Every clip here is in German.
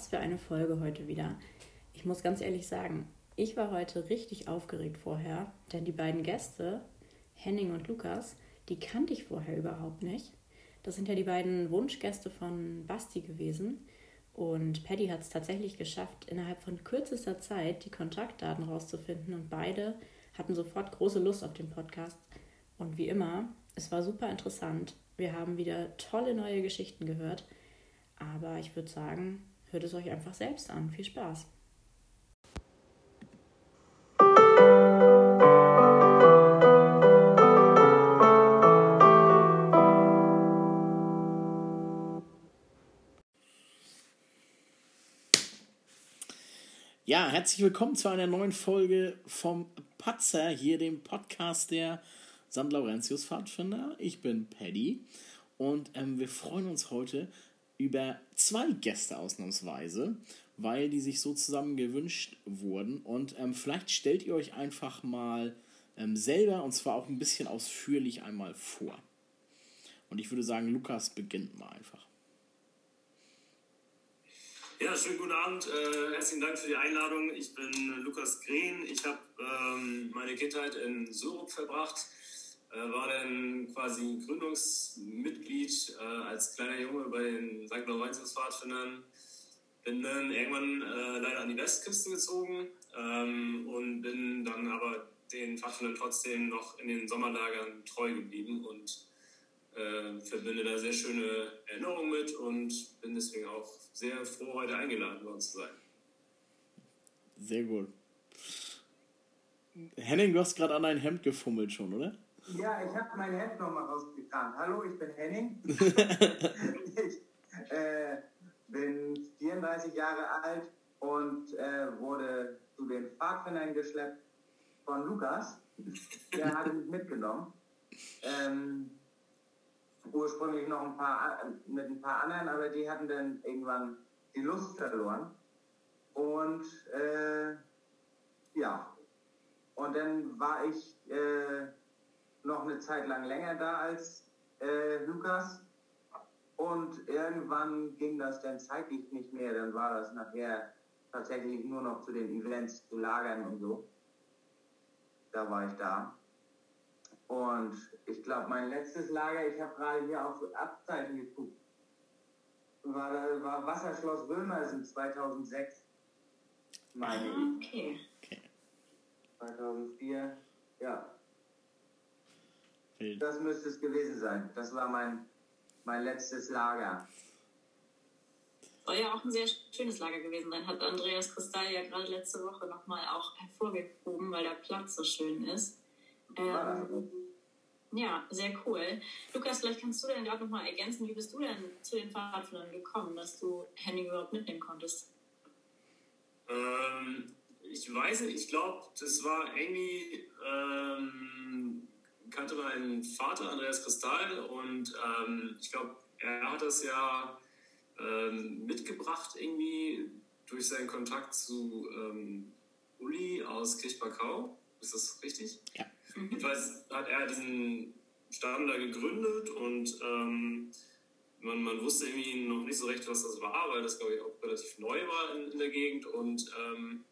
Was für eine Folge heute wieder. Ich muss ganz ehrlich sagen, ich war heute richtig aufgeregt vorher, denn die beiden Gäste, Henning und Lukas, die kannte ich vorher überhaupt nicht. Das sind ja die beiden Wunschgäste von Basti gewesen. Und Paddy hat es tatsächlich geschafft, innerhalb von kürzester Zeit die Kontaktdaten rauszufinden. Und beide hatten sofort große Lust auf den Podcast. Und wie immer, es war super interessant. Wir haben wieder tolle neue Geschichten gehört. Aber ich würde sagen, hört es euch einfach selbst an. Viel Spaß. Ja, herzlich willkommen zu einer neuen Folge vom Patzer, hier dem Podcast der St. Laurentius Pfadfinder. Ich bin Paddy und ähm, wir freuen uns heute über zwei Gäste ausnahmsweise, weil die sich so zusammen gewünscht wurden. Und ähm, vielleicht stellt ihr euch einfach mal ähm, selber und zwar auch ein bisschen ausführlich einmal vor. Und ich würde sagen, Lukas beginnt mal einfach. Ja, schönen guten Abend. Äh, herzlichen Dank für die Einladung. Ich bin Lukas Green. Ich habe ähm, meine Kindheit in Surup verbracht war dann quasi Gründungsmitglied äh, als kleiner Junge bei den St. Laurentius Pfadfindern. Bin dann irgendwann äh, leider an die Westküste gezogen ähm, und bin dann aber den Pfadfindern trotzdem noch in den Sommerlagern treu geblieben und äh, verbinde da sehr schöne Erinnerungen mit und bin deswegen auch sehr froh, heute eingeladen worden zu sein. Sehr gut. Henning, du hast gerade an dein Hemd gefummelt schon, oder? Ja, ich habe mein Hemd nochmal rausgetan. Hallo, ich bin Henning. ich äh, bin 34 Jahre alt und äh, wurde zu den Pfadfindern geschleppt von Lukas. Der hatte mich mitgenommen. Ähm, ursprünglich noch ein paar mit ein paar anderen, aber die hatten dann irgendwann die Lust verloren. Und äh, ja, und dann war ich äh, noch eine Zeit lang länger da als äh, Lukas. Und irgendwann ging das dann zeitlich nicht mehr. Dann war das nachher tatsächlich nur noch zu den Events, zu Lagern und so. Da war ich da. Und ich glaube, mein letztes Lager, ich habe gerade hier auf Abzeichen geguckt, war, war Wasserschloss Römersen 2006, meine ich. Okay. okay. 2004, ja. Das müsste es gewesen sein. Das war mein, mein letztes Lager. Soll ja auch ein sehr schönes Lager gewesen sein, hat Andreas Kristall ja gerade letzte Woche nochmal auch hervorgehoben, weil der Platz so schön ist. Ähm, ja, sehr cool. Lukas, vielleicht kannst du denn gerade nochmal ergänzen, wie bist du denn zu den Pfadfindern gekommen, dass du Henning überhaupt mitnehmen konntest? Ähm, ich weiß nicht, ich glaube, das war irgendwie ähm, kannte meinen Vater, Andreas Kristall, und ähm, ich glaube, er hat das ja ähm, mitgebracht irgendwie durch seinen Kontakt zu ähm, Uli aus Kirchbarkau. Ist das richtig? Ja. Mhm. Jedenfalls hat er diesen Stamm da gegründet und ähm, man, man wusste irgendwie noch nicht so recht, was das war, weil das, glaube ich, auch relativ neu war in, in der Gegend. Und, ähm,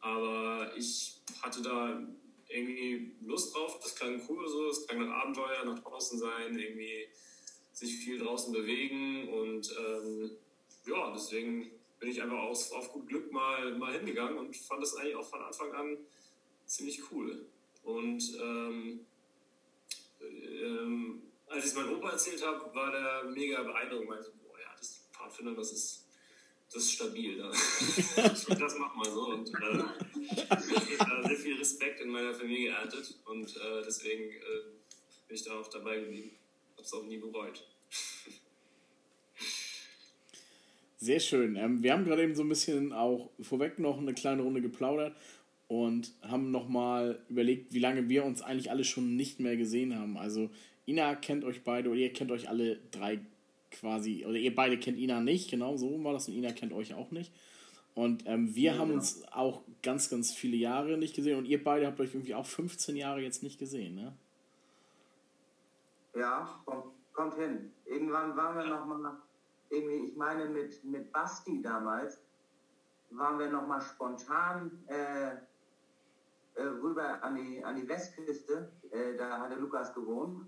aber ich hatte da irgendwie Lust drauf. Das klang cool so, es klang nach Abenteuer, nach draußen sein, irgendwie sich viel draußen bewegen und ähm, ja, deswegen bin ich einfach auf, auf gut Glück mal, mal hingegangen und fand das eigentlich auch von Anfang an ziemlich cool. Und ähm, ähm, als ich es meinem Opa erzählt habe, war der mega beeindruckt. Meinte, boah, ja, das Pfadfinder, das ist das ist stabil. Da. das machen wir so. Und äh, ich habe sehr viel Respekt in meiner Familie geerntet und äh, deswegen äh, bin ich da auch dabei geblieben. Habe es auch nie bereut. Sehr schön. Ähm, wir haben gerade eben so ein bisschen auch vorweg noch eine kleine Runde geplaudert und haben nochmal überlegt, wie lange wir uns eigentlich alle schon nicht mehr gesehen haben. Also Ina kennt euch beide oder ihr kennt euch alle drei quasi, oder ihr beide kennt Ina nicht, genau so war das, und Ina kennt euch auch nicht. Und ähm, wir ja, haben genau. uns auch ganz, ganz viele Jahre nicht gesehen und ihr beide habt euch irgendwie auch 15 Jahre jetzt nicht gesehen, ne? Ja, kommt, kommt hin. Irgendwann waren wir nochmal irgendwie, ich meine mit, mit Basti damals, waren wir nochmal spontan äh, äh, rüber an die, an die Westküste. Äh, da hatte Lukas gewohnt.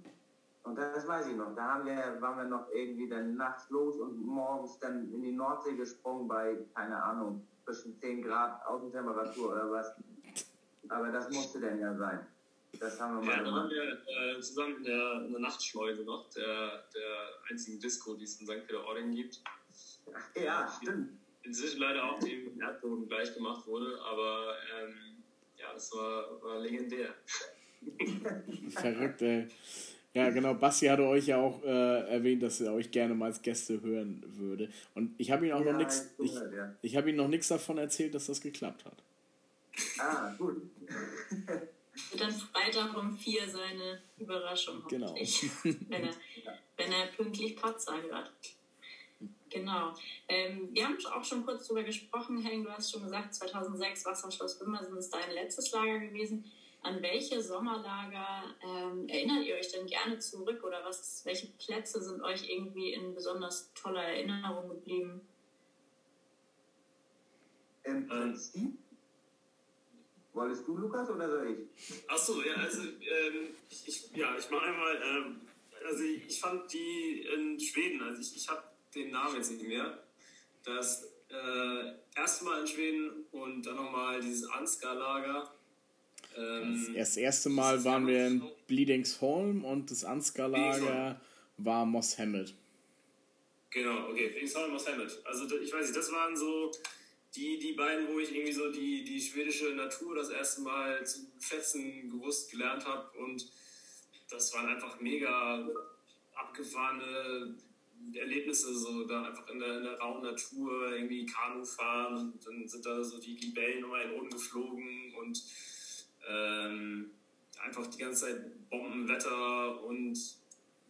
Und das weiß ich noch. Da haben wir, waren wir noch irgendwie dann nachts los und morgens dann in die Nordsee gesprungen bei, keine Ahnung, zwischen 10 Grad Außentemperatur oder was. Aber das musste denn ja sein. Das haben wir Ja, mal dann haben gemacht. wir äh, zusammen in der, in der Nachtschleuse noch, der, der einzigen Disco, die es in St. Peter-Ording gibt. Ach, ja, stimmt. Inzwischen leider auch dem Erdboden gleich gemacht wurde, aber ähm, ja, das war, war legendär. Verrückt, ey. Ja, genau. Basti hatte euch ja auch äh, erwähnt, dass er euch gerne mal als Gäste hören würde. Und ich habe ihm auch noch Ja, nichts. ich ja. ich habe ihm noch nichts davon erzählt, dass das geklappt hat. Ah, gut. Wird dann Freitag um vier seine Überraschung Genau. hoffentlich, wenn, er, wenn er pünktlich Patzer hört. Genau. Ähm, wir haben auch schon kurz darüber gesprochen, Henning, du hast schon gesagt, 2006 Wasserschloss Wimmersen ist dein letztes Lager gewesen. An welche Sommerlager ähm, erinnert ihr euch denn gerne zurück oder was, welche Plätze sind euch irgendwie in besonders toller Erinnerung geblieben? Im Prinzip. Wolltest du, Lukas, oder soll ich? Achso, ja, also ähm, ich, ich, ja, ich mache einmal, ähm, also ich, ich fand die in Schweden, also ich, ich habe den Namen jetzt nicht mehr, das äh, erste Mal in Schweden und dann nochmal dieses Ansgar-Lager. Ähm, Das erste Mal waren wir in Bleedingsholm und das Ansgar-Lager war Moss Hammett. Genau, okay, Felix Holm aus Hammett. Also ich weiß nicht, das waren so die, die beiden, wo ich irgendwie so die, die schwedische Natur das erste Mal zu schätzen gewusst gelernt habe und das waren einfach mega abgefahrene Erlebnisse, so da einfach in der, in der rauen Natur irgendwie Kanu fahren und dann sind da so die Libellen den Boden geflogen und ähm, einfach die ganze Zeit Bombenwetter und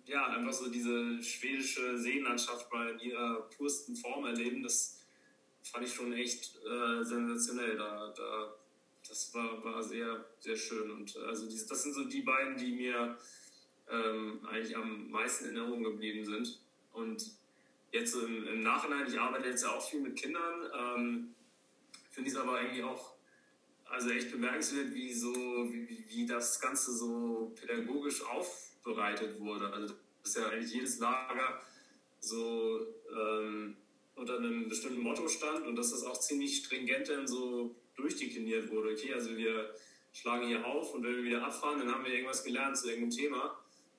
ja, einfach so diese schwedische Seenlandschaft mal in ihrer pursten Form erleben, das fand ich schon echt äh, sensationell. Da, da, das war, war sehr, sehr schön. Und äh, also diese, das sind so die beiden, die mir ähm, eigentlich am meisten in Erinnerung geblieben sind. Und jetzt im, im Nachhinein, ich arbeite jetzt ja auch viel mit Kindern, ähm, finde ich es aber eigentlich auch also echt bemerkenswert, wie so, wie, wie- das Ganze so pädagogisch aufbereitet wurde. Also das ist ja eigentlich jedes Lager so ähm, unter einem bestimmten Motto stand und dass das auch ziemlich stringent dann so durchdekliniert wurde. Okay, also wir schlagen hier auf und wenn wir wieder abfahren, dann haben wir irgendwas gelernt zu irgendeinem Thema.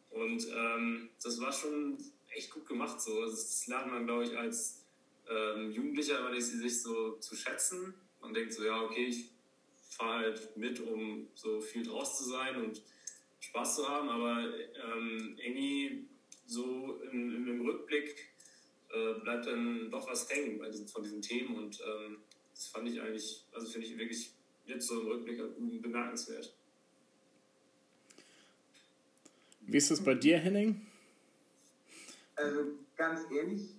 Und ähm, das war schon echt gut gemacht so. Also Das lernt man, glaube ich, als ähm, Jugendlicher, weil ich sie sich so zu schätzen. Man denkt so, ja, okay, ich fahre halt mit, um so viel draus zu sein und Spaß zu haben, aber ähm, irgendwie so im, im, im Rückblick äh, bleibt dann doch was hängen bei diesen, von diesen Themen und ähm, das fand ich eigentlich, also finde ich wirklich jetzt so im Rückblick bemerkenswert. Wie ist es bei dir, Henning? Also ganz ehrlich,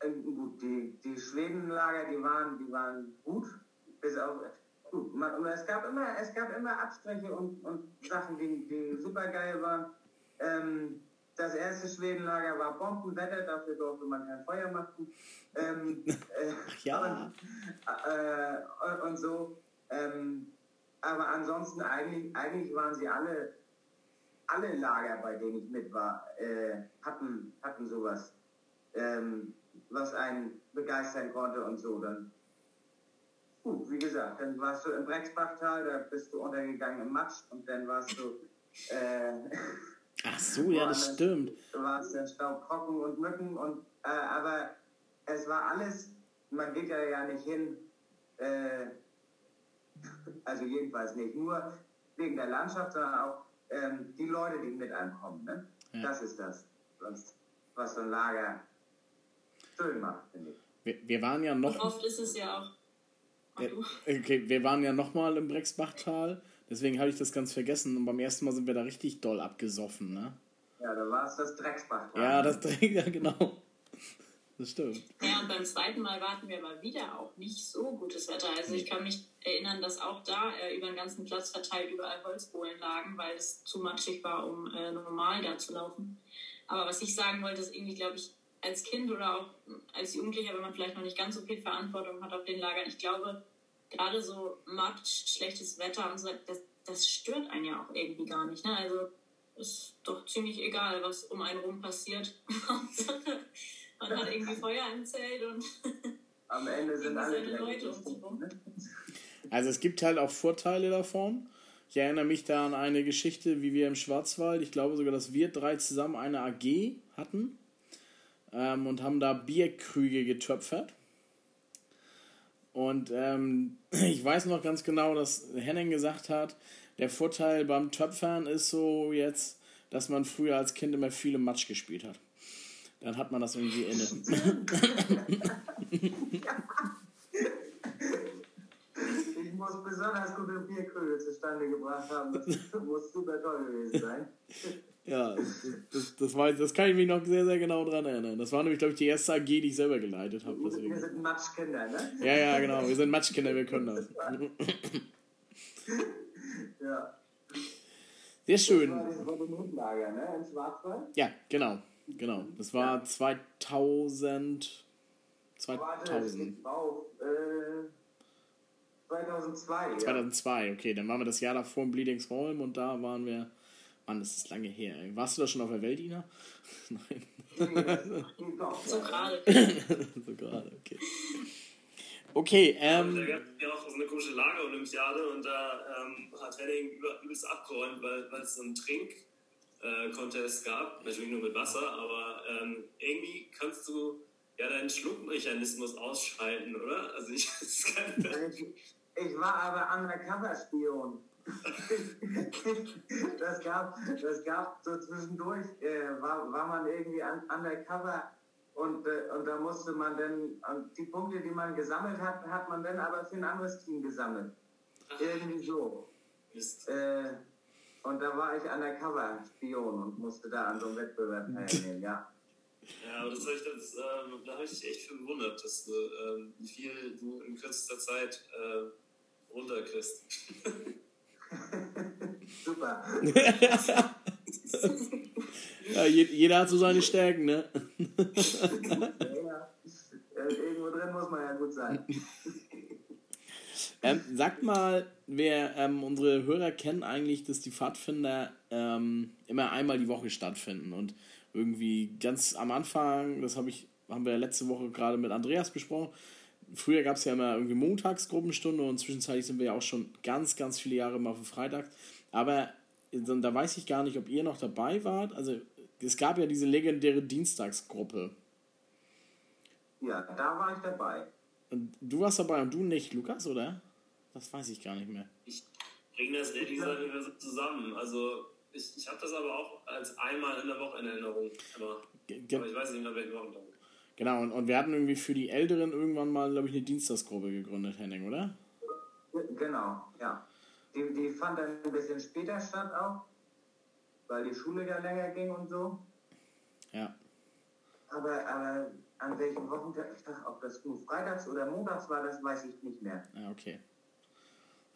äh, gut, die, die Schwedenlager, die waren, die waren gut, bis auf man, es gab immer, es gab immer Abstriche und, und Sachen, die, die super geil waren. Ähm, das erste Schwedenlager war Bombenwetter, dafür durfte man kein Feuer machen. Ähm, äh, ja. Und, äh, und, und so. Ähm, aber ansonsten eigentlich, eigentlich waren sie alle alle Lager, bei denen ich mit war, äh, hatten, hatten sowas, ähm, was einen begeistern konnte und so. Dann, gut, wie gesagt, dann warst du im Brexbachtal, da bist du untergegangen im Matsch und dann warst du, äh, Ach so, ja, das stimmt. warst du Staubkrocken und Mücken und, äh, aber es war alles, man geht ja ja nicht hin, äh, also jedenfalls nicht nur wegen der Landschaft, sondern auch ähm, die Leute, die mit einem kommen. Ne? Ja. Das ist das, was, was so ein Lager schön macht, finde ich. Wir, wir waren ja noch. Oft ist es ja auch. Äh. Okay, wir waren ja nochmal im Brexbachtal, deswegen habe ich das ganz vergessen. Und beim ersten Mal sind wir da richtig doll abgesoffen, ne? Ja, da war es das Drecksbach. Ja, das ja genau. Das stimmt. Ja, und beim zweiten Mal warten wir aber wieder auch nicht so gutes Wetter. Also ich kann mich erinnern, dass auch da äh, über den ganzen Platz verteilt überall Holzbohlen lagen, weil es zu matschig war, um äh, normal da zu laufen. Aber was ich sagen wollte, ist irgendwie, glaube ich, als Kind oder auch als Jugendlicher, wenn man vielleicht noch nicht ganz so viel Verantwortung hat auf den Lagern, ich glaube, gerade so Matsch, schlechtes Wetter und so, das, das stört einen ja auch irgendwie gar nicht. Ne? Also ist doch ziemlich egal, was um einen rum passiert. Man hat irgendwie Feuer im Zelt und am Ende sind alle seine Leute um sich rum. Also es gibt halt auch Vorteile davon. Ich erinnere mich da an eine Geschichte, wie wir im Schwarzwald, ich glaube sogar, dass wir drei zusammen eine AG hatten ähm, und haben da Bierkrüge getöpfert. Und ähm, ich weiß noch ganz genau, dass Henning gesagt hat, der Vorteil beim Töpfern ist so jetzt, dass man früher als Kind immer viele Matsch gespielt hat. Dann hat man das irgendwie inne. Ich muss besonders gute Bierkrüge zustande gebracht haben. Das muss super toll gewesen sein. Ja, das, das, das, weiß, das kann ich mich noch sehr, sehr genau dran erinnern. Das war nämlich, glaube ich, die erste AG, die ich selber geleitet habe. Wir sind Matschkinder, ne? Ja, ja, genau. Wir sind Matschkinder, wir können das. Ja. Sehr Das schön. war das Volumenlager, ne? Im Schwarzwald. Ja, genau. Genau. Das war 2000. Warte, 2000. ich auf, äh, 2002. Ja. 2002, okay. Dann waren wir das Jahr davor in Bleedingsholm und da waren wir. Mann, das ist lange her. ey. Warst du da schon auf der Welt, Ina? Nein. So gerade. so gerade, okay. Okay, Da ähm. gab es ja auch so eine komische Lagerolympiade und da ähm, hat Henning übelst abgeräumt, weil, weil es so einen Trink-Contest gab. Natürlich nur mit Wasser, aber ähm, irgendwie kannst du ja deinen Schluckmechanismus ausschalten, oder? Also ich, das kann, Ich, ich war aber Undercover-Spion. das, gab, das gab so zwischendurch, äh, war, war man irgendwie un, undercover und, äh, und da musste man dann, die Punkte, die man gesammelt hat, hat man dann aber für ein anderes Team gesammelt. Irgendwie so. Äh, und da war ich Undercover-Spion und musste da an so einem Wettbewerb teilnehmen, ja. Ja, aber das hab ich, das, ähm, da habe ich dich echt für bewundert, dass du, ähm, wie viel du in kürzester Zeit äh, runterkriegst. Super. Ja, je- jeder hat so seine Stärken, ne? Ja, ja. Äh, irgendwo drin muss man ja gut sein. Ähm, sagt mal, wer ähm, unsere Hörer kennen eigentlich, dass die Pfadfinder ähm, immer einmal die Woche stattfinden und irgendwie ganz am Anfang, das habe ich, haben wir letzte Woche gerade mit Andreas besprochen. Früher gab es ja immer irgendwie Montagsgruppenstunde und zwischenzeitlich sind wir ja auch schon ganz, ganz viele Jahre mal für Freitags. Aber da weiß ich gar nicht, ob ihr noch dabei wart. Also es gab ja diese legendäre Dienstagsgruppe. Ja, da war ich dabei. Und du warst dabei und du nicht, Lukas, oder? Das weiß ich gar nicht mehr. Ich bringe das ehrlich gesagt nicht mehr so zusammen. Also ich, ich habe das aber auch als einmal in der Woche in Erinnerung. Aber, aber ich weiß nicht mehr, welchen Wochentag. Genau, und, und wir hatten irgendwie für die Älteren irgendwann mal, glaube ich, eine Dienstagsgruppe gegründet, Henning, oder? Genau, ja. Die, die fand dann ein bisschen später statt auch, weil die Schule ja länger ging und so. Ja. Aber, aber an welchem Wochentag, ob das nur freitags oder montags war, das weiß ich nicht mehr. Ja, okay.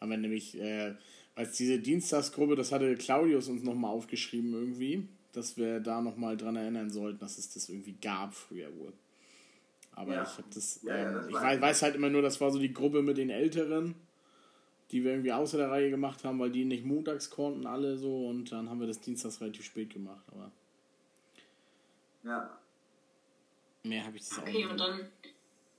Haben wir nämlich, äh, als diese Dienstagsgruppe, das hatte Claudius uns nochmal aufgeschrieben irgendwie, dass wir da nochmal dran erinnern sollten, dass es das irgendwie gab früher wohl. Aber Ja. ich habe das, Ja, ja, ähm, das ich weiß weiß, weiß halt immer nur, das war so die Gruppe mit den Älteren, die wir irgendwie außer der Reihe gemacht haben, weil die nicht montags konnten, alle so, und dann haben wir das dienstags relativ spät gemacht, aber Ja. mehr habe ich das auch Okay, nicht. und dann,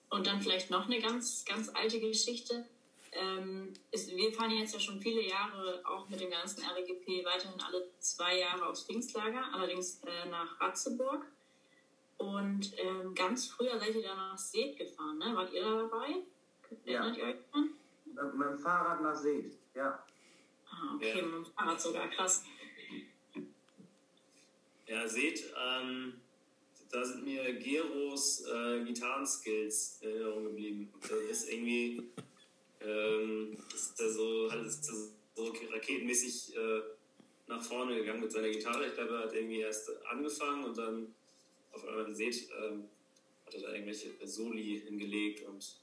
und dann vielleicht noch eine ganz, ganz alte Geschichte. Ähm, ist, wir fahren jetzt ja schon viele Jahre auch mit dem ganzen RGP weiterhin alle zwei Jahre aufs Pfingstlager, allerdings äh, nach Ratzeburg. Und ähm, ganz früher seid ihr da nach Seet gefahren, ne? Wart ihr da dabei? Ja. Erinnert ihr euch dran? Mit, mit dem Fahrrad nach Seet, ja. Ah, okay, Ja. mit dem Fahrrad sogar, krass. Ja, seht, ähm, da sind mir Geros äh, Gitarrenskills in Erinnerung geblieben. Das ist irgendwie, ähm, ist der so, hat ist der so raketenmäßig äh, nach vorne gegangen mit seiner Gitarre. Ich glaube, er hat irgendwie erst angefangen und dann auf einmal seht, ähm, hat er da irgendwelche Soli hingelegt und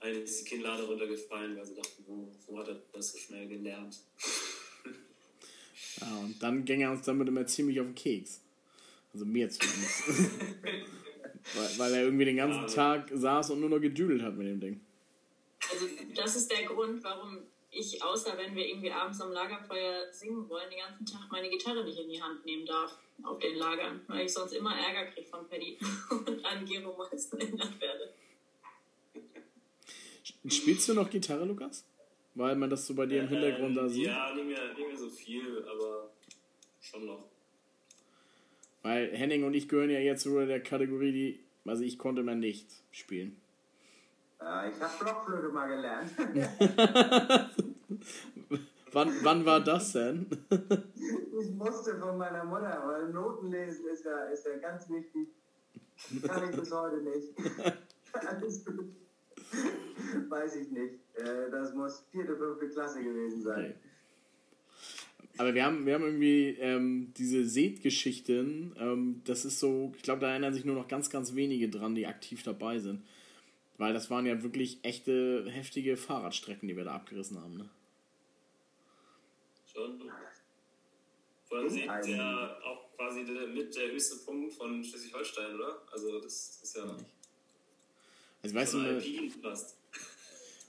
eine ist die Kinnlade runtergefallen, weil sie dachten, wo, wo hat er das so schnell gelernt? Ja, und dann ging er uns damit immer ziemlich auf den Keks. Also mir zumindest. weil, weil er irgendwie den ganzen also- Tag saß und nur noch gedüdelt hat mit dem Ding. Also das ist der Grund, warum ich, außer wenn wir irgendwie abends am Lagerfeuer singen wollen, den ganzen Tag meine Gitarre nicht in die Hand nehmen darf auf den Lagern, weil ich sonst immer Ärger kriege von Paddy und an Gero meisten erinnert werde. Spielst du noch Gitarre, Lukas? Weil man das so bei dir im Hintergrund da Ähm, sieht. Ja, nicht mehr, nicht mehr so viel, aber schon noch. Weil Henning und ich gehören ja jetzt zu der Kategorie, die, also ich konnte mal nicht spielen. Äh, ich habe Blockflöte mal gelernt. Wann, wann war das denn? ich musste von meiner Mutter, weil Noten lesen ist ja, ist ja ganz wichtig. Kann ich bis heute nicht. Alles gut. Weiß ich nicht. Äh, das muss vierte, fünfte Klasse gewesen sein. Aber wir haben, wir haben irgendwie ähm, diese Seed-Geschichten, ähm, das ist so, ich glaube, da erinnern sich nur noch ganz, ganz wenige dran, die aktiv dabei sind. Weil das waren ja wirklich echte, heftige Fahrradstrecken, die wir da abgerissen haben. Ne? Schon. Vor allem der auch quasi der, mit der höchste Punkt von Schleswig-Holstein, oder? Also das ist ja Also weißt du, ne, alpin fast.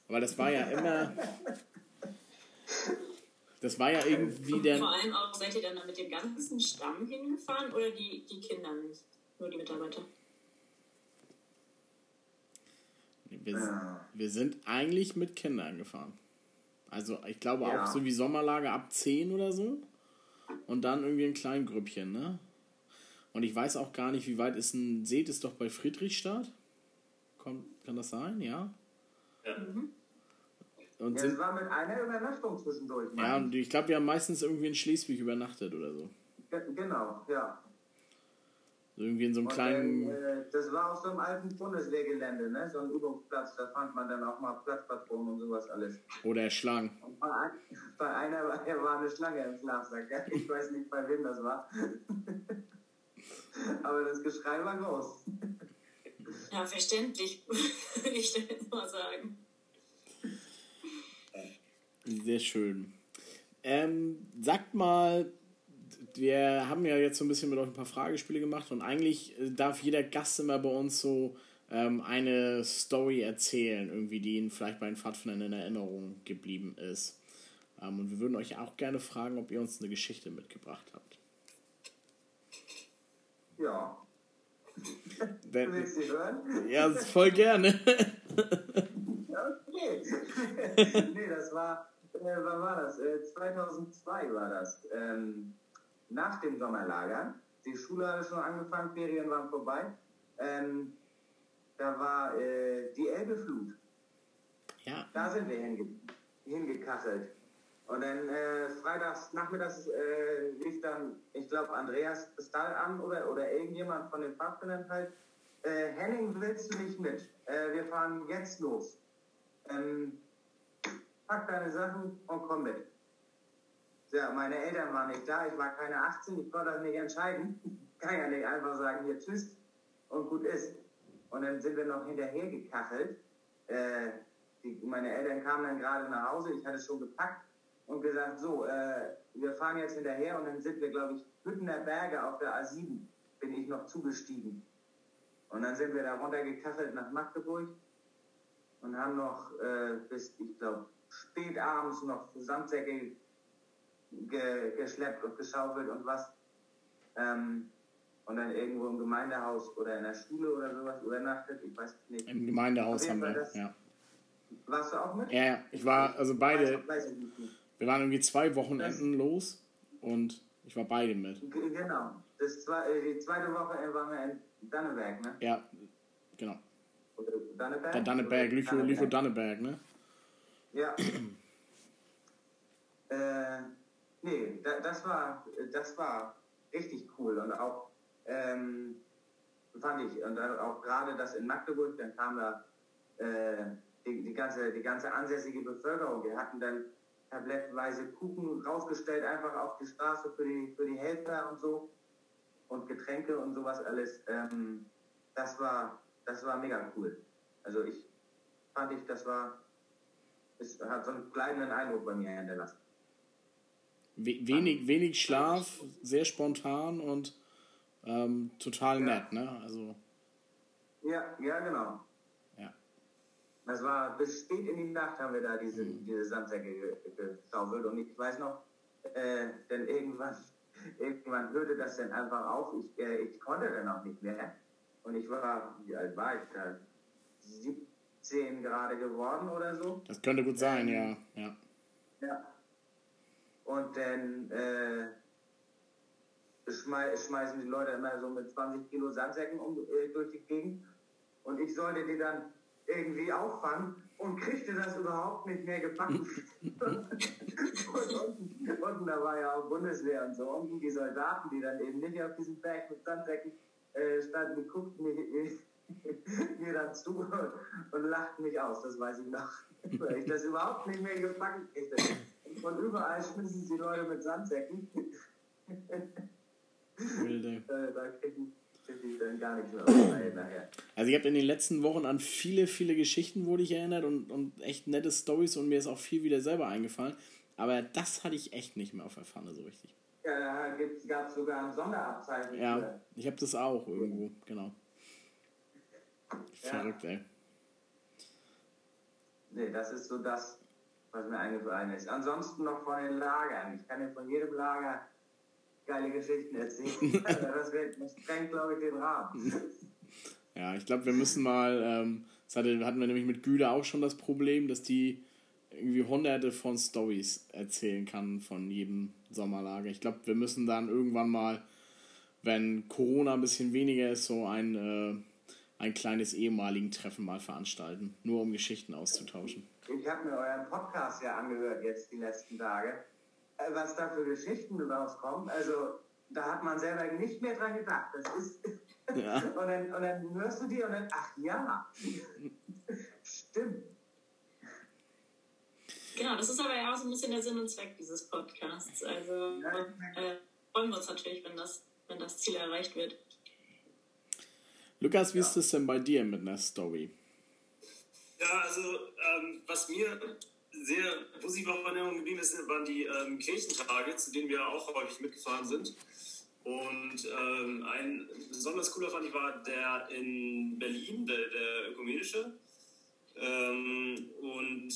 aber das war ja immer, das war ja irgendwie der, vor allem auch, seid ihr dann da mit dem ganzen Stamm hingefahren oder die, die Kinder nicht? Nur die Mitarbeiter? Wir, wir sind eigentlich mit Kindern gefahren. Also ich glaube Ja. auch so wie Sommerlager ab 10 oder so. Und dann irgendwie in kleinen Grüppchen, ne? Und ich weiß auch gar nicht, wie weit ist ein Seht ist doch bei Friedrichstadt. Kommt, kann das sein? Ja. Ja. Und Ja, sind, es war mit einer Übernachtung zwischendurch. ja, meine und ich glaube, wir haben meistens irgendwie in Schleswig übernachtet oder so. Genau, ja. So irgendwie in so einem Und kleinen. dann, äh, das war auf so einem alten Bundeswehrgelände, ne? so ein Übungsplatz. Da fand man dann auch mal Platzpatronen und sowas alles. Oder erschlagen. Und bei, ein, bei einer war, war eine Schlange im Schlafsack. Ich weiß nicht, bei wem das war. Aber das Geschrei war groß. Ja, verständlich, würde ich dann jetzt mal sagen. Sehr schön. Ähm, sagt mal, wir haben ja jetzt so ein bisschen mit euch ein paar Fragespiele gemacht und eigentlich äh, darf jeder Gast immer bei uns so ähm, eine Story erzählen, irgendwie, die ihnen vielleicht bei den Pfadfindern in Erinnerung geblieben ist. Ähm, und wir würden euch auch gerne fragen, ob ihr uns eine Geschichte mitgebracht habt. Ja. Wenn- Willst du hören? ja, voll gerne. Okay. nee, das war, äh, wann war das? Äh, 2002 war das. Ähm, nach dem Sommerlager. Die Schule hatte schon angefangen, Ferien waren vorbei. Ähm, da war äh, die Elbeflut. ja, Da sind wir hinge hingekachelt. Und dann äh, freitags nachmittags äh, rief dann, ich glaube, Andreas Kristall an oder, oder irgendjemand von den Pfadfindern halt. Äh, Henning, willst du nicht mit? Äh, wir fahren jetzt los. Ähm, pack deine Sachen und komm mit. Ja, meine Eltern waren nicht da, ich war keine 18, ich konnte das nicht entscheiden. Kann ja nicht einfach sagen, hier tschüss und gut ist. Und dann sind wir noch hinterher gekachelt. Äh, die, meine Eltern kamen dann gerade nach Hause, ich hatte schon gepackt und gesagt, so, äh, wir fahren jetzt hinterher und dann sind wir, glaube ich, Hüttener Berge auf der A7, bin ich noch zugestiegen. Und dann sind wir da runtergekachelt nach Magdeburg und haben noch äh, bis, ich glaube, spät abends noch Sandsäcke ge geschleppt und geschaufelt und was. Ähm, und dann irgendwo im Gemeindehaus oder in der Schule oder sowas übernachtet, ich weiß nicht. im Gemeindehaus haben wir. Das- Ja. Warst du auch mit? ja, ja, ich war, also beide, Weiß, wir waren irgendwie zwei Wochenenden los und ich war beide mit. Genau. Das zwei, äh, die zweite Woche äh, waren wir in Danneberg, ne? Ja, genau. Oder Danneberg? Der Danneberg, Lüchow, Lüchow Danneberg, ne? Ja. äh, nee, da, das war, das war richtig cool und auch, ähm, fand ich, und auch gerade das in Magdeburg, dann kam da äh, die, die, ganze, die ganze ansässige Bevölkerung. Wir hatten dann tablettweise Kuchen rausgestellt, einfach auf die Straße für die, für die Helfer und so und Getränke und sowas alles. Ähm, das war, das war mega cool. Also ich fand ich, das war, es hat so einen bleibenden Eindruck bei mir hinterlassen. We wenig, wenig Schlaf, sehr spontan und ähm, total Ja. nett, ne? Also, Ja, ja, genau. Ja. Das war bis spät in die Nacht haben wir da diese, Mhm. diese Sandsäcke ge- geschaufelt und ich weiß noch, äh, denn irgendwann, irgendwann hörte das dann einfach auf. Ich, äh, ich konnte dann auch nicht mehr. Und ich war, wie alt war ich da? 17 gerade geworden oder so. Das könnte gut sein, ja. ja. Ja. Und dann äh, schmei schmeißen die Leute immer so mit 20 Kilo Sandsäcken um, äh, durch die Gegend. Und ich sollte die dann irgendwie auffangen und kriegte das überhaupt nicht mehr gepackt. und unten, unten, da war ja auch Bundeswehr und so. Unten die Soldaten, die dann eben nicht auf diesem Berg mit Sandsäcken äh, standen, die guckten mir, mir dann zu und lachten mich aus. Das weiß ich noch. Weil ich das überhaupt nicht mehr gepackt kriegte. Von überall schmissen die Leute mit Sandsäcken. Wilde. Äh, da kriegen. Also ich habe in den letzten Wochen an viele, viele Geschichten wurde ich erinnert und, und echt nette Stories und mir ist auch viel wieder selber eingefallen. Aber das hatte ich echt nicht mehr auf der Pfanne so richtig. Ja, da gab es sogar ein Sonderabzeichen. Ja, ich habe das auch irgendwo, genau. Ja. Verrückt, ey. Nee, das ist so das, was mir eingefallen ist. Ansonsten noch von den Lagern. Ich kann dir von jedem Lager geile Geschichten erzählen. Also das, wird, das sprengt, glaube ich, den Rahmen. Ja, ich glaube, wir müssen mal, ähm, das hatte, hatten wir nämlich mit Güde auch schon das Problem, dass die irgendwie hunderte von Stories erzählen kann von jedem Sommerlager. Ich glaube, wir müssen dann irgendwann mal, wenn Corona ein bisschen weniger ist, so ein, äh, ein kleines ehemaligen Treffen mal veranstalten, nur um Geschichten auszutauschen. Ich habe mir euren Podcast ja angehört jetzt die letzten Tage. Äh, Was da für Geschichten rauskommen, also da hat man selber nicht mehr dran gedacht. Das ist Ja. und, dann, und dann hörst du die und dann, ach ja, stimmt. Genau, das ist aber ja auch so ein bisschen der Sinn und Zweck dieses Podcasts. Also Ja. äh, freuen wir uns natürlich, wenn das, wenn das Ziel erreicht wird. Lukas, wie ist es denn bei dir mit einer Story? Ja, also ähm, was mir sehr positiv auf Erinnerung geblieben ist, waren die ähm, Kirchentage, zu denen wir auch häufig mitgefahren sind. Und ähm, ein besonders cooler fand ich war der in Berlin, der, der ökumenische. Ähm, und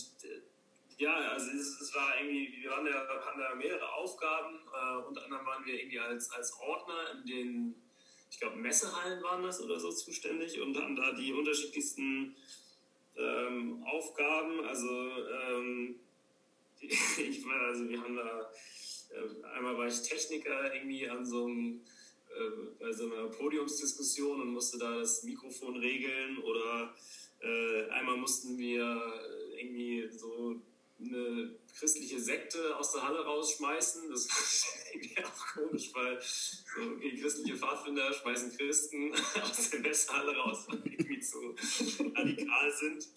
ja, also es, es war irgendwie, wir waren da, hatten da mehrere Aufgaben. Äh, unter anderem waren wir irgendwie als, als Ordner in den, ich glaube, Messehallen waren das oder so zuständig und haben da die unterschiedlichsten ähm, Aufgaben. Also, ähm, die, ich war, also wir haben da, äh, einmal war ich Techniker irgendwie an so einem, äh, bei so einer Podiumsdiskussion und musste da das Mikrofon regeln oder äh, einmal mussten wir irgendwie so eine christliche Sekte aus der Halle rausschmeißen. Das war irgendwie auch komisch, weil so die christliche Pfadfinder schmeißen Christen aus der Messhalle raus, weil die irgendwie zu radikal sind.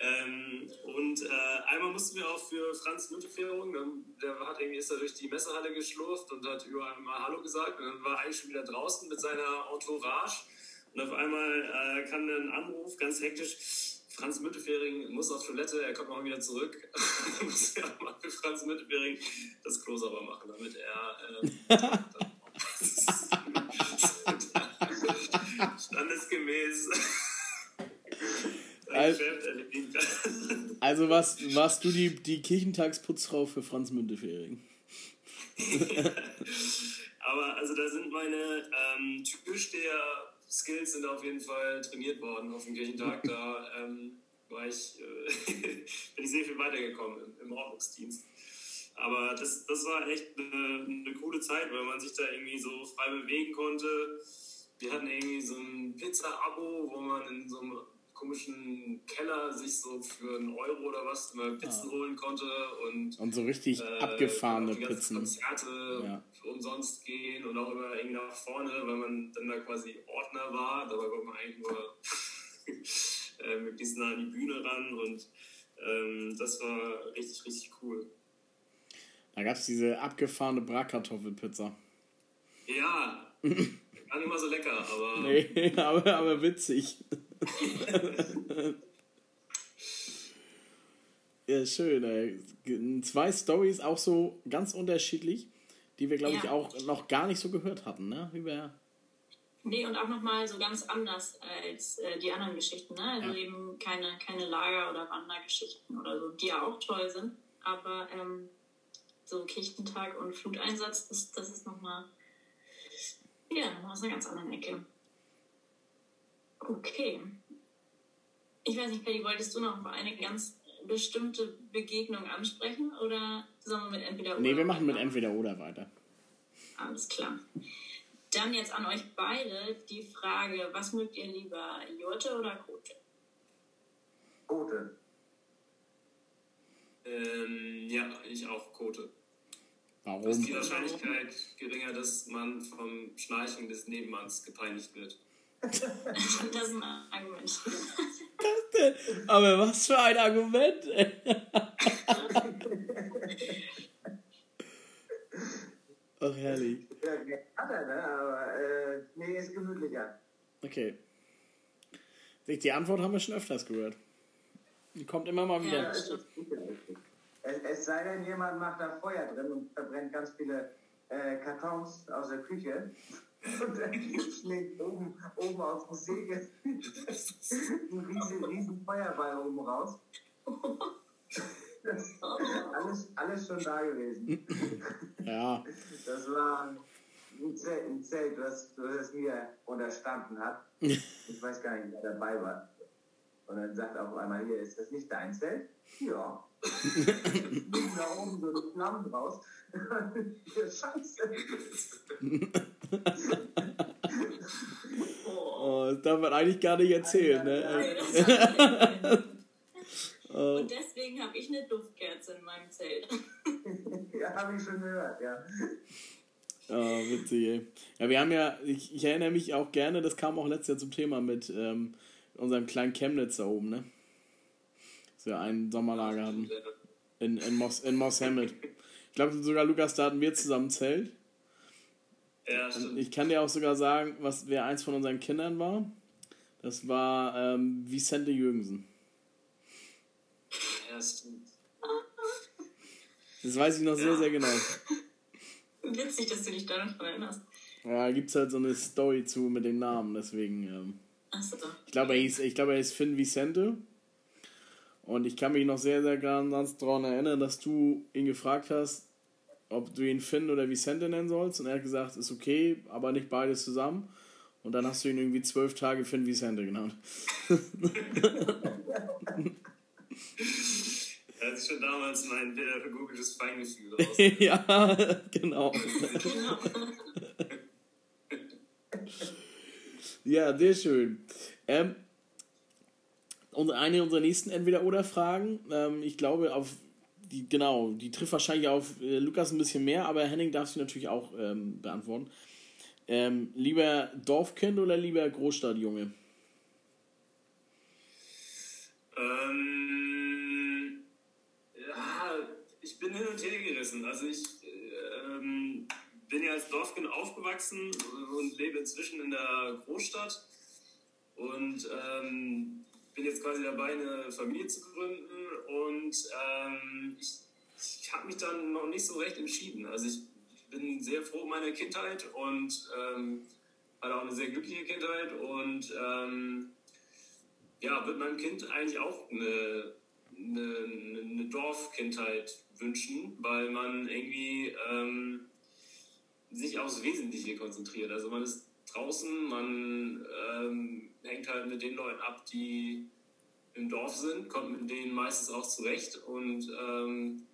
Ähm, und äh, einmal mussten wir auch für Franz Müntefering, der hat irgendwie ist da durch die Messehalle geschlurft und hat überall mal Hallo gesagt und dann war eigentlich schon wieder draußen mit seiner Entourage und auf einmal äh, kam dann ein Anruf, ganz hektisch, Franz Müntefering muss auf Toilette, er kommt mal wieder zurück. muss er mal für Franz Müntefering das Klo sauber machen, damit er ähm, standesgemäß Also-. Also warst, warst du die, die Kirchentagsputzfrau für Franz Müntefering? Aber also da sind meine ähm, Türsteher-Skills sind auf jeden Fall trainiert worden auf dem Kirchentag. Da ähm, war ich, äh, bin ich sehr viel weitergekommen im, im Ordnungsdienst. Aber das, das war echt eine, eine coole Zeit, weil man sich da irgendwie so frei bewegen konnte. Wir hatten irgendwie so ein Pizza-Abo, wo man in so einem komischen Keller sich so für einen Euro oder was immer Pizzen holen konnte und Und so richtig äh, abgefahrene Pizzen. Konzerte Ja. Umsonst gehen und auch immer irgendwie nach vorne, weil man dann da quasi Ordner war. Dabei wollte man eigentlich nur äh, möglichst nah an die Bühne ran und ähm, das war richtig, richtig cool. Da gab es diese abgefahrene Bratkartoffelpizza. Ja, gar nicht mal so lecker, aber Nee, aber, aber witzig. ja, schön, ey. Zwei Stories auch so ganz unterschiedlich, die wir, glaube ich, Ja. auch noch gar nicht so gehört hatten, ne? Über. Nee, und auch nochmal so ganz anders als äh, die anderen Geschichten. Ne? Also Ja. eben keine, keine Lager- oder Wandergeschichten oder so, die ja auch toll sind. Aber ähm, so Kirchentag und Fluteinsatz, das, das ist nochmal ja, noch mal aus einer ganz anderen Ecke. Okay. Ich weiß nicht, Paddy, wolltest du noch eine ganz bestimmte Begegnung ansprechen oder sollen wir mit entweder oder Nee, wir machen mit entweder oder weiter. Alles klar. Dann jetzt an euch beide die Frage, was mögt ihr lieber, Jurte oder Kote? Gute. Ähm, ja, ich auch Kote. Ist Warum? die Wahrscheinlichkeit geringer, dass man vom Schnarchen des Nebenmanns gepeinigt wird? Das ist ein Argument. Aber was für ein Argument! Ach, herrlich. Ja, hat er, ne? Aber äh, nee, ist gemütlicher. Okay. Die Antwort haben wir schon öfters gehört. Die kommt immer mal wieder. Ja. Es, es sei denn, jemand macht da Feuer drin und verbrennt ganz viele äh, Kartons aus der Küche. Und dann schlägt oben, oben aus dem Säge ein riesen, riesen Feuerball oben raus. Das alles, alles schon da gewesen. Ja. Das war ein Zelt, ein Zelt was, was mir unterstanden hat. Ich weiß gar nicht, wer dabei war. Und dann sagt auf einmal, hier, ist das nicht dein Zelt? Ja. Da oben so die Flammen raus. ja, scheiße. Oh, das darf man eigentlich gar nicht erzählen, ne? Oh, Und deswegen habe ich eine Duftkerze in meinem Zelt. Ja, habe ich schon gehört, ja. oh, witzig, ey. Ja, wir haben ja, ich, ich erinnere mich auch gerne, das kam auch letztes Jahr zum Thema mit ähm, unserem kleinen Chemnitz da oben, ne? Dass wir ein Sommerlager hatten. In, in, Moss, in Moss Hammett. Ich glaube sogar, Lukas, da hatten wir zusammen ein Zelt. Ja, stimmt. ich kann dir auch sogar sagen, was wer eins von unseren Kindern war. Das war ähm, Vicente Jürgensen. Ja, stimmt. Das weiß ich noch sehr, Ja. sehr genau. Witzig, dass du dich daran erinnerst. Ja, da gibt es halt so eine Story zu mit den Namen, deswegen. Ähm, Achso. ich glaube, er hieß, ich glaube, er hieß Finn Vicente. Und ich kann mich noch sehr, sehr ganz daran erinnern, dass du ihn gefragt hast, ob du ihn Finn oder Vicente nennen sollst. Und er hat gesagt, ist okay, aber nicht beides zusammen. Und dann hast du ihn irgendwie zwölf Tage Finn Vicente genannt. Er hat sich schon damals mein pädagogisches Feingefühl raus. ja, genau. Genau. Ja, sehr schön. Ähm, und eine unserer nächsten Entweder-Oder-Fragen, ähm, ich glaube, auf die, genau, die trifft wahrscheinlich auf äh, Lukas ein bisschen mehr, aber Henning darf sie natürlich auch ähm, beantworten. Ähm, lieber Dorfkind oder lieber Großstadtjunge? Ähm, ja, ich bin hin und her gerissen. Also ich äh, ähm, bin ja als Dorfkind aufgewachsen und lebe inzwischen in der Großstadt und ähm, bin jetzt quasi dabei, eine Familie zu gründen und ähm, ich, ich habe mich dann noch nicht so recht entschieden. Also ich bin sehr froh um meine Kindheit und ähm, hatte auch eine sehr glückliche Kindheit und ähm, ja, würde meinem Kind eigentlich auch eine, eine, eine Dorfkindheit wünschen, weil man irgendwie ähm, sich aufs Wesentliche konzentriert. Also man ist draußen, man ähm, hängt halt mit den Leuten ab, die im Dorf sind, kommt mit denen meistens auch zurecht und ähm,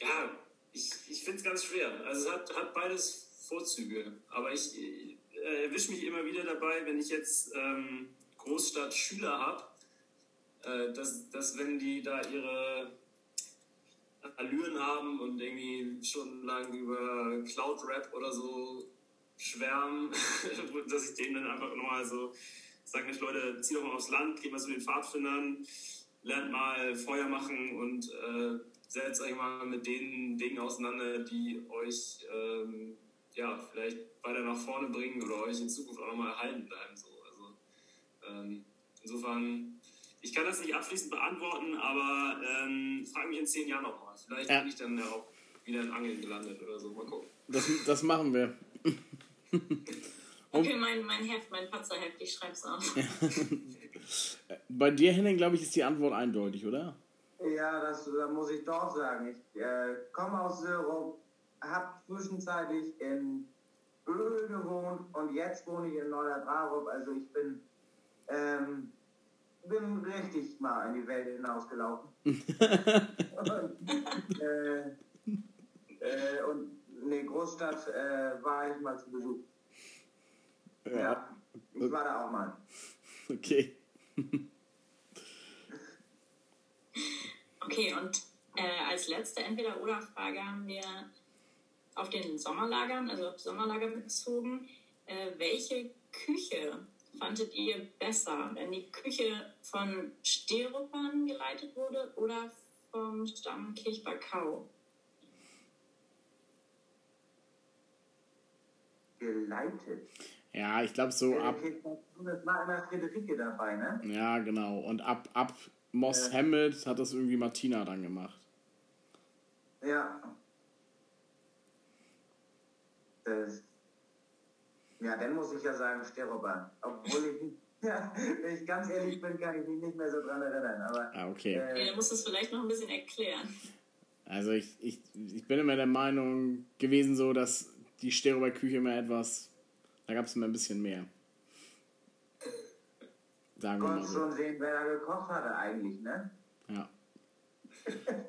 ja, ich, ich finde es ganz schwer. Also es hat, hat beides Vorzüge, aber ich äh, erwische mich immer wieder dabei, wenn ich jetzt ähm, Großstadtschüler habe, äh, dass, dass wenn die da ihre Allüren haben und irgendwie stundenlang über Cloud-Rap oder so schwärmen, dass ich denen dann einfach nochmal so sage, Mensch Leute, zieh doch mal aufs Land, geht mal zu den Pfadfindern, lernt mal Feuer machen und äh, setzt euch mal mit den Dingen auseinander, die euch ähm, ja, vielleicht weiter nach vorne bringen oder euch in Zukunft auch nochmal erhalten bleiben. So. Also, ähm, insofern, ich kann das nicht abschließend beantworten, aber ähm, frag mich in zehn Jahren nochmal. Vielleicht Ja. bin ich dann ja auch wieder in Angeln gelandet oder so. Mal gucken. Das, das machen wir. Okay, mein, mein Heft, mein Patzerheft, ich schreib's auf. Bei dir, Henning, glaube ich, ist die Antwort eindeutig, oder? Ja, das, das muss ich doch sagen. Ich äh, komme aus Syrup, habe zwischenzeitlich in Öl gewohnt und jetzt wohne ich in Neuer-Brarup. Also ich bin, ähm, bin richtig mal in die Welt hinausgelaufen. und, äh, Großstadt äh, war ich mal zu Besuch. Ja. ja, ich war da auch mal. Okay. Okay, und äh, als letzte Entweder-Oder-Frage haben wir auf den Sommerlagern, also auf Sommerlager bezogen, äh, welche Küche fandet ihr besser, wenn die Küche von Sterupern geleitet wurde oder vom Stamm Kirchbergkau? Geleitet? Ja, ich glaube so ab. Das war immer Friederike dabei, ne? Ja, genau. Und ab, ab Moss ja. Hammett hat das irgendwie Martina dann gemacht. Ja. Das, ja, dann muss ich ja sagen Steroban. Obwohl ich, ja, wenn ich ganz ehrlich bin, kann ich mich nicht mehr so dran erinnern. Aber, ah, okay. Äh, okay, dann musst du es vielleicht noch ein bisschen erklären. Also ich, ich, ich bin immer der Meinung gewesen so, dass die Sterober-Küche immer etwas, da gab es immer ein bisschen mehr. Sagen wir mal so. schon sehen, wer da gekocht hatte eigentlich, ne? Ja.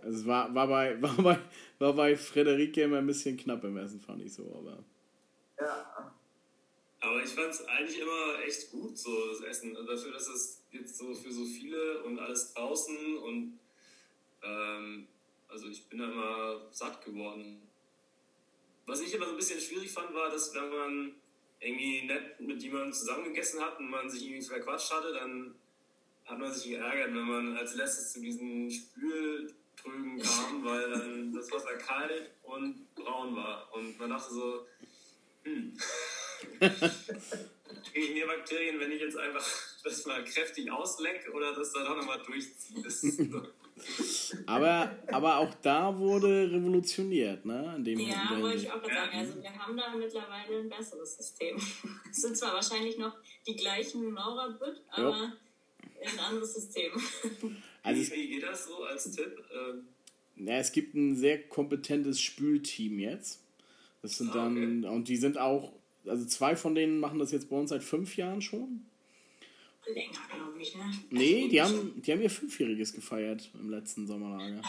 Also es war, war, bei, war, bei, war bei Frederike immer ein bisschen knapp im Essen, fand ich so, aber. Ja. Aber ich fand es eigentlich immer echt gut, so das Essen. Also dafür, dass es jetzt so für so viele und alles draußen und ähm, also ich bin da immer satt geworden. Was ich immer so ein bisschen schwierig fand, war, dass wenn man irgendwie nett mit jemandem zusammengegessen hat und man sich irgendwie verquatscht hatte, dann hat man sich geärgert, wenn man als letztes zu diesen Spültrögen kam, weil dann das Wasser kalt und braun war. Und man dachte so, hm, kriege ich mehr Bakterien, wenn ich jetzt einfach das mal kräftig auslecke oder das dann auch nochmal durchziehe. Aber, aber auch da wurde revolutioniert, ne? In dem ja, wollte ich auch sagen. Also wir haben da mittlerweile ein besseres System. Es sind zwar wahrscheinlich noch die gleichen Maurerbütt, aber ja. ein anderes System. Also Wie geht das so als Tipp? Ähm, ja, es gibt ein sehr kompetentes Spülteam jetzt. Das sind ah, dann, okay. und die sind auch, also zwei von denen machen das jetzt bei uns seit fünf Jahren schon länger, glaube ich, ne? Nee, die haben, die haben ihr Fünfjähriges gefeiert im letzten Sommerlager.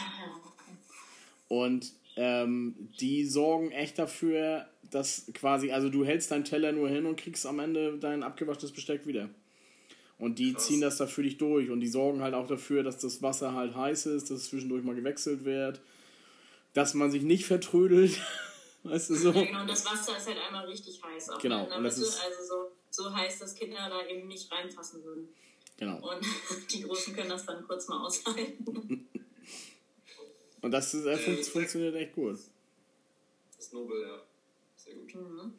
Und ähm, die sorgen echt dafür, dass quasi, also du hältst deinen Teller nur hin und kriegst am Ende dein abgewaschtes Besteck wieder. Und die Krass. ziehen das da für dich durch und die sorgen halt auch dafür, dass das Wasser halt heiß ist, dass es zwischendurch mal gewechselt wird, dass man sich nicht vertrödelt. weißt du so? Ja, genau, und das Wasser ist halt einmal richtig heiß. Auch genau, und das ist, also so so heiß, dass Kinder da eben nicht reinpassen würden. Genau. Und die Großen können das dann kurz mal aushalten. Und das ist, äh, äh, funktioniert echt gut. Das ist nobel, ja. Sehr gut. Mhm.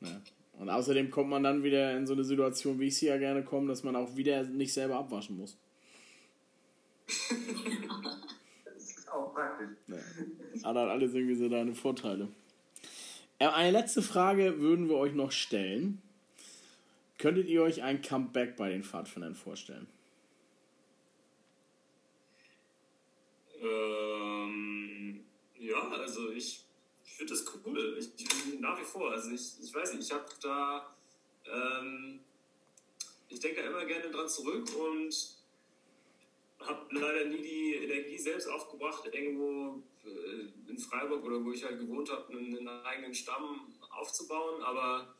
Ja. Und außerdem kommt man dann wieder in so eine Situation, wie ich sie ja gerne komme, dass man auch wieder nicht selber abwaschen muss. das ist auch praktisch. Ja. Aber hat alles irgendwie so deine Vorteile. Äh, eine letzte Frage würden wir euch noch stellen. Könntet ihr euch ein Comeback bei den Pfadfindern vorstellen? Ähm, ja, also ich, ich finde das cool. Ich, nach wie vor. Also ich, ich weiß nicht, ich habe da, ähm, ich denke da immer gerne dran zurück und habe leider nie die Energie selbst aufgebracht, irgendwo äh, in Freiburg oder wo ich halt gewohnt habe, einen, eigenen Stamm aufzubauen. Aber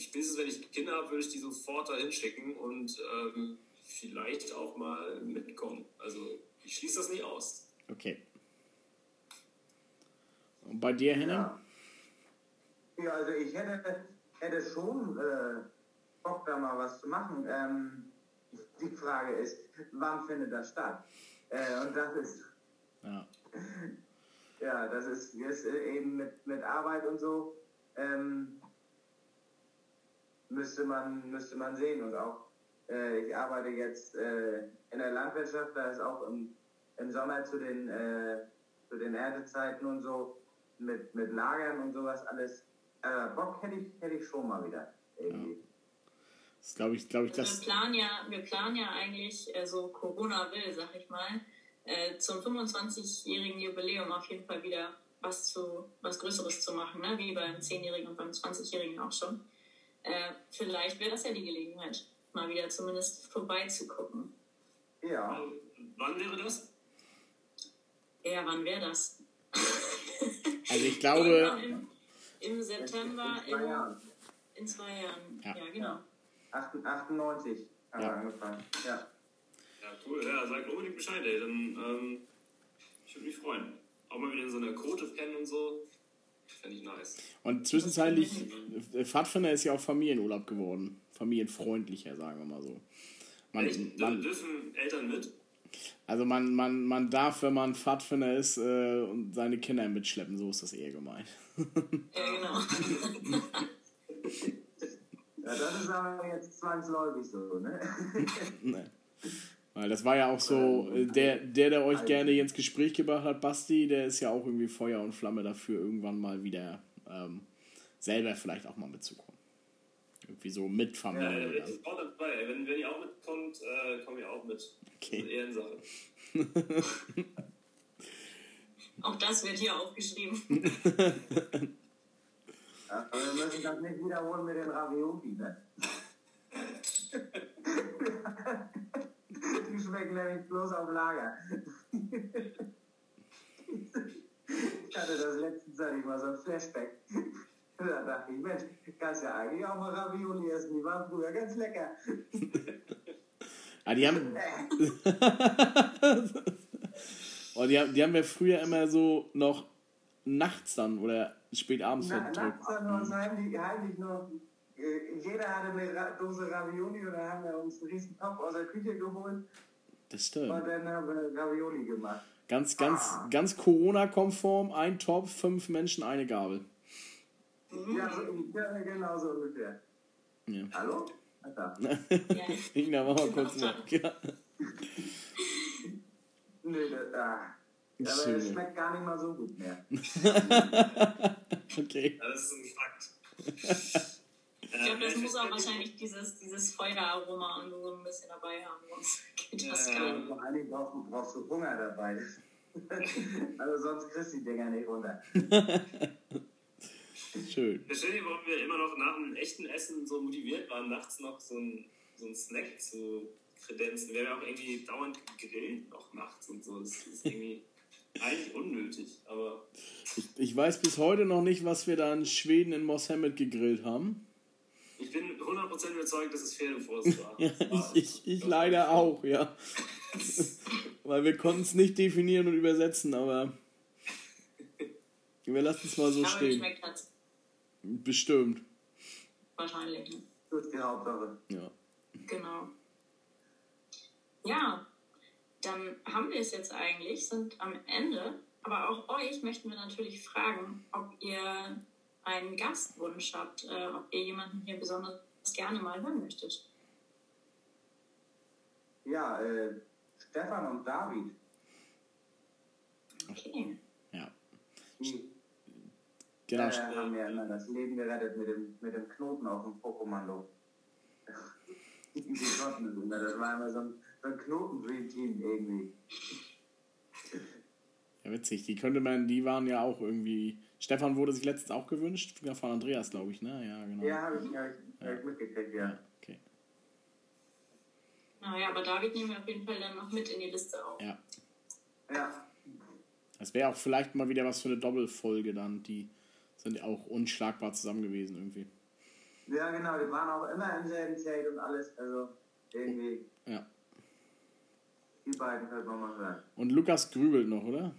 spätestens wenn ich Kinder habe, würde ich die sofort dahin schicken und ähm, vielleicht auch mal mitkommen. Also ich schließe das nicht aus. Okay. Und bei dir, Henna? Ja. ja, also ich hätte, hätte schon äh, Bock, da mal was zu machen. Ähm, die Frage ist, wann findet das statt? Äh, und das ist. Ja. ja, das ist, ist eben mit, mit Arbeit und so. Ähm, müsste man, müsste man sehen. Und auch, äh, ich arbeite jetzt äh, in der Landwirtschaft, da ist auch im, im Sommer zu den, äh, zu den Erntezeiten und so mit, mit Lagern und sowas alles äh, Bock hätte ich, hätte ich schon mal wieder. Irgendwie. Das glaube ich, glaube ich, Also das. wir, planen ja, wir planen ja eigentlich, äh, so Corona will, sag ich mal, äh, zum 25-jährigen Jubiläum auf jeden Fall wieder was zu was Größeres zu machen, ne? wie beim 10-Jährigen und beim 20-Jährigen auch schon. Äh, vielleicht wäre das ja die Gelegenheit, mal wieder zumindest vorbeizugucken. Ja. Wann wäre das? Ja, wann wäre das? Also ich Irgendwann glaube, Im, Im September, In zwei in, Jahren. in zwei Jahren. Ja. Ja, genau. 98 haben Ja. wir angefangen. Ja. Ja, cool. Ja, sagt unbedingt Bescheid, ey. Dann, ähm, ich würde mich freuen. Auch mal wieder in so einer Quote pennen und so. Fände ich nice. und zwischenzeitlich, äh, Pfadfinder ist ja auch Familienurlaub geworden. Familienfreundlicher, sagen wir mal so. Man, Echt? Man, Dürfen Eltern mit? also man, man, man darf, wenn man Pfadfinder ist, äh, und seine Kinder mitschleppen, so ist das eher gemeint. Ja, genau. ja, das ist aber jetzt zwangsläufig so, ne? Ne. Weil das war ja auch so, der, der, der euch gerne ins Gespräch gebracht hat, Basti, der ist ja auch irgendwie Feuer und Flamme dafür, irgendwann mal wieder ähm, selber vielleicht auch mal mitzukommen. Irgendwie so mit Ja, Familie. ich dann. bin auch dabei. Wenn, wenn ihr auch mitkommt, äh, komme ich auch mit. Okay. Das ist Ehrensache. Auch das wird hier aufgeschrieben. Ja, aber wir müssen das nicht wiederholen mit den Ravioli, ne? Schmecken nämlich bloß auf Lager. Ich hatte das letztens, hatte ich mal so ein Flashback. Da dachte ich, Mensch, kannst ja eigentlich auch mal Ravioli essen. Die waren früher ganz lecker. Ah, die haben, oh, die, haben, die haben wir früher immer so noch nachts dann oder spät abends Na, nachts wir uns heimlich, heimlich noch, äh, jeder hatte eine Dose Ravioli und dann haben wir uns einen riesen Topf aus der Küche geholt Das und stimmt. dann haben wir Ravioli gemacht. Ganz, ganz, ganz Corona-konform, ein Topf, fünf Menschen, eine Gabel. Ja, so, ja, genau so ungefähr. Ja. Hallo? Alter. Ja. Ina, mach mal kurz weg. Ja. Nee, das, ah. Aber es schmeckt gar nicht mal so gut mehr. Okay. Das ist ein Fakt. Ich glaube, das muss auch wahrscheinlich dieses, dieses Feueraroma und so ein bisschen dabei haben, sonst gar Und nicht. vor allen Dingen brauchst du, brauchst du Hunger dabei. also sonst kriegst du die Dinger nicht runter. Schön. Versteht ihr, warum wir immer noch nach einem echten Essen so motiviert waren, nachts noch so ein, so ein Snack zu kredenzen? Wir haben ja auch irgendwie dauernd gegrillt, auch nachts und so. Das ist irgendwie eigentlich unnötig, aber Ich, ich weiß bis heute noch nicht, was wir da in Schweden in Mohammed gegrillt haben. Ich bin 100% überzeugt, dass es Pferdewurst war. Ja, ich, ich, ich leider auch, ja. Weil wir konnten es nicht definieren und übersetzen, aber wir lassen es mal so Aber stehen. geschmeckt hat Bestimmt. wahrscheinlich. ne? Das ist die Hauptsache. Ja. Genau. Ja, dann haben wir es jetzt eigentlich, sind am Ende. Aber auch euch möchten wir natürlich fragen, ob ihr einen Gastwunsch habt, äh, ob ihr jemanden hier besonders gerne mal hören möchtet. Ja, äh, Stefan und David. Okay. ja. Die Genau. äh, haben mir immer das Leben gerettet mit dem, mit dem Knoten auf dem Pokémon-Logo. Die konnten es immer. Das war immer so ein, so ein Knoten-Dream-Team irgendwie. Ja, witzig. Die könnte man, die waren ja auch irgendwie. Stefan wurde sich letztens auch gewünscht. Von Andreas, glaube ich, ne? Ja, genau. Ja, habe ich, hab ich, hab ich mitgekriegt, ja. Ja, okay. Naja, aber David nehmen wir auf jeden Fall dann noch mit in die Liste auf. Ja. Ja, Das wäre auch vielleicht mal wieder was für eine Doppelfolge dann. Die sind ja auch unschlagbar zusammen gewesen irgendwie. ja genau. Die waren auch immer im selben Zelt und alles. Also irgendwie, Ja. die beiden könnte man mal hören. Und Lukas grübelt noch, oder?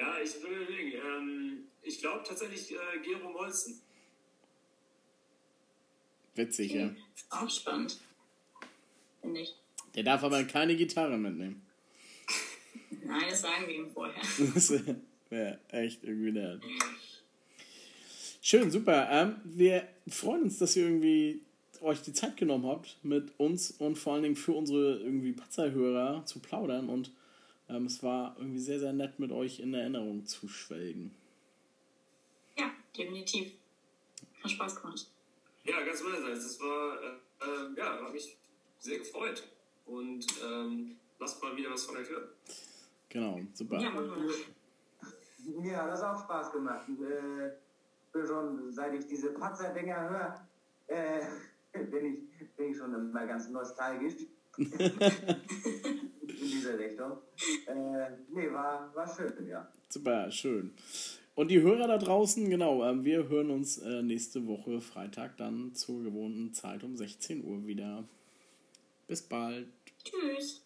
Ja, ich will überlegen. Ähm, ich glaube tatsächlich äh, Gero Molzen. Witzig, ja. Auch spannend. Finde ich. Der darf aber keine Gitarre mitnehmen. Nein, das sagen wir ihm vorher. Das wäre echt irgendwie nett. Schön, super. Ähm, wir freuen uns, dass ihr irgendwie euch die Zeit genommen habt, mit uns und vor allen Dingen für unsere irgendwie Patzerhörer zu plaudern. Und ähm, es war irgendwie sehr, sehr nett, mit euch in Erinnerung zu schwelgen. Ja, definitiv. Hat Spaß gemacht. Ja, ganz meinerseits. Das war, äh, ja, hat mich sehr gefreut. Und ähm, lasst mal wieder was von euch hören. Genau, super. Ja, wir. Mir hat das auch Spaß gemacht. Äh, bin schon, seit ich diese Patzer-Dinger höre, äh, bin, ich, bin ich schon immer ganz nostalgisch. In diese Richtung. Äh, nee, war, war schön, ja. Super, schön. Und die Hörer da draußen, genau, ähm, wir hören uns äh, nächste Woche Freitag dann zur gewohnten Zeit um 16 Uhr wieder. Bis bald. Tschüss.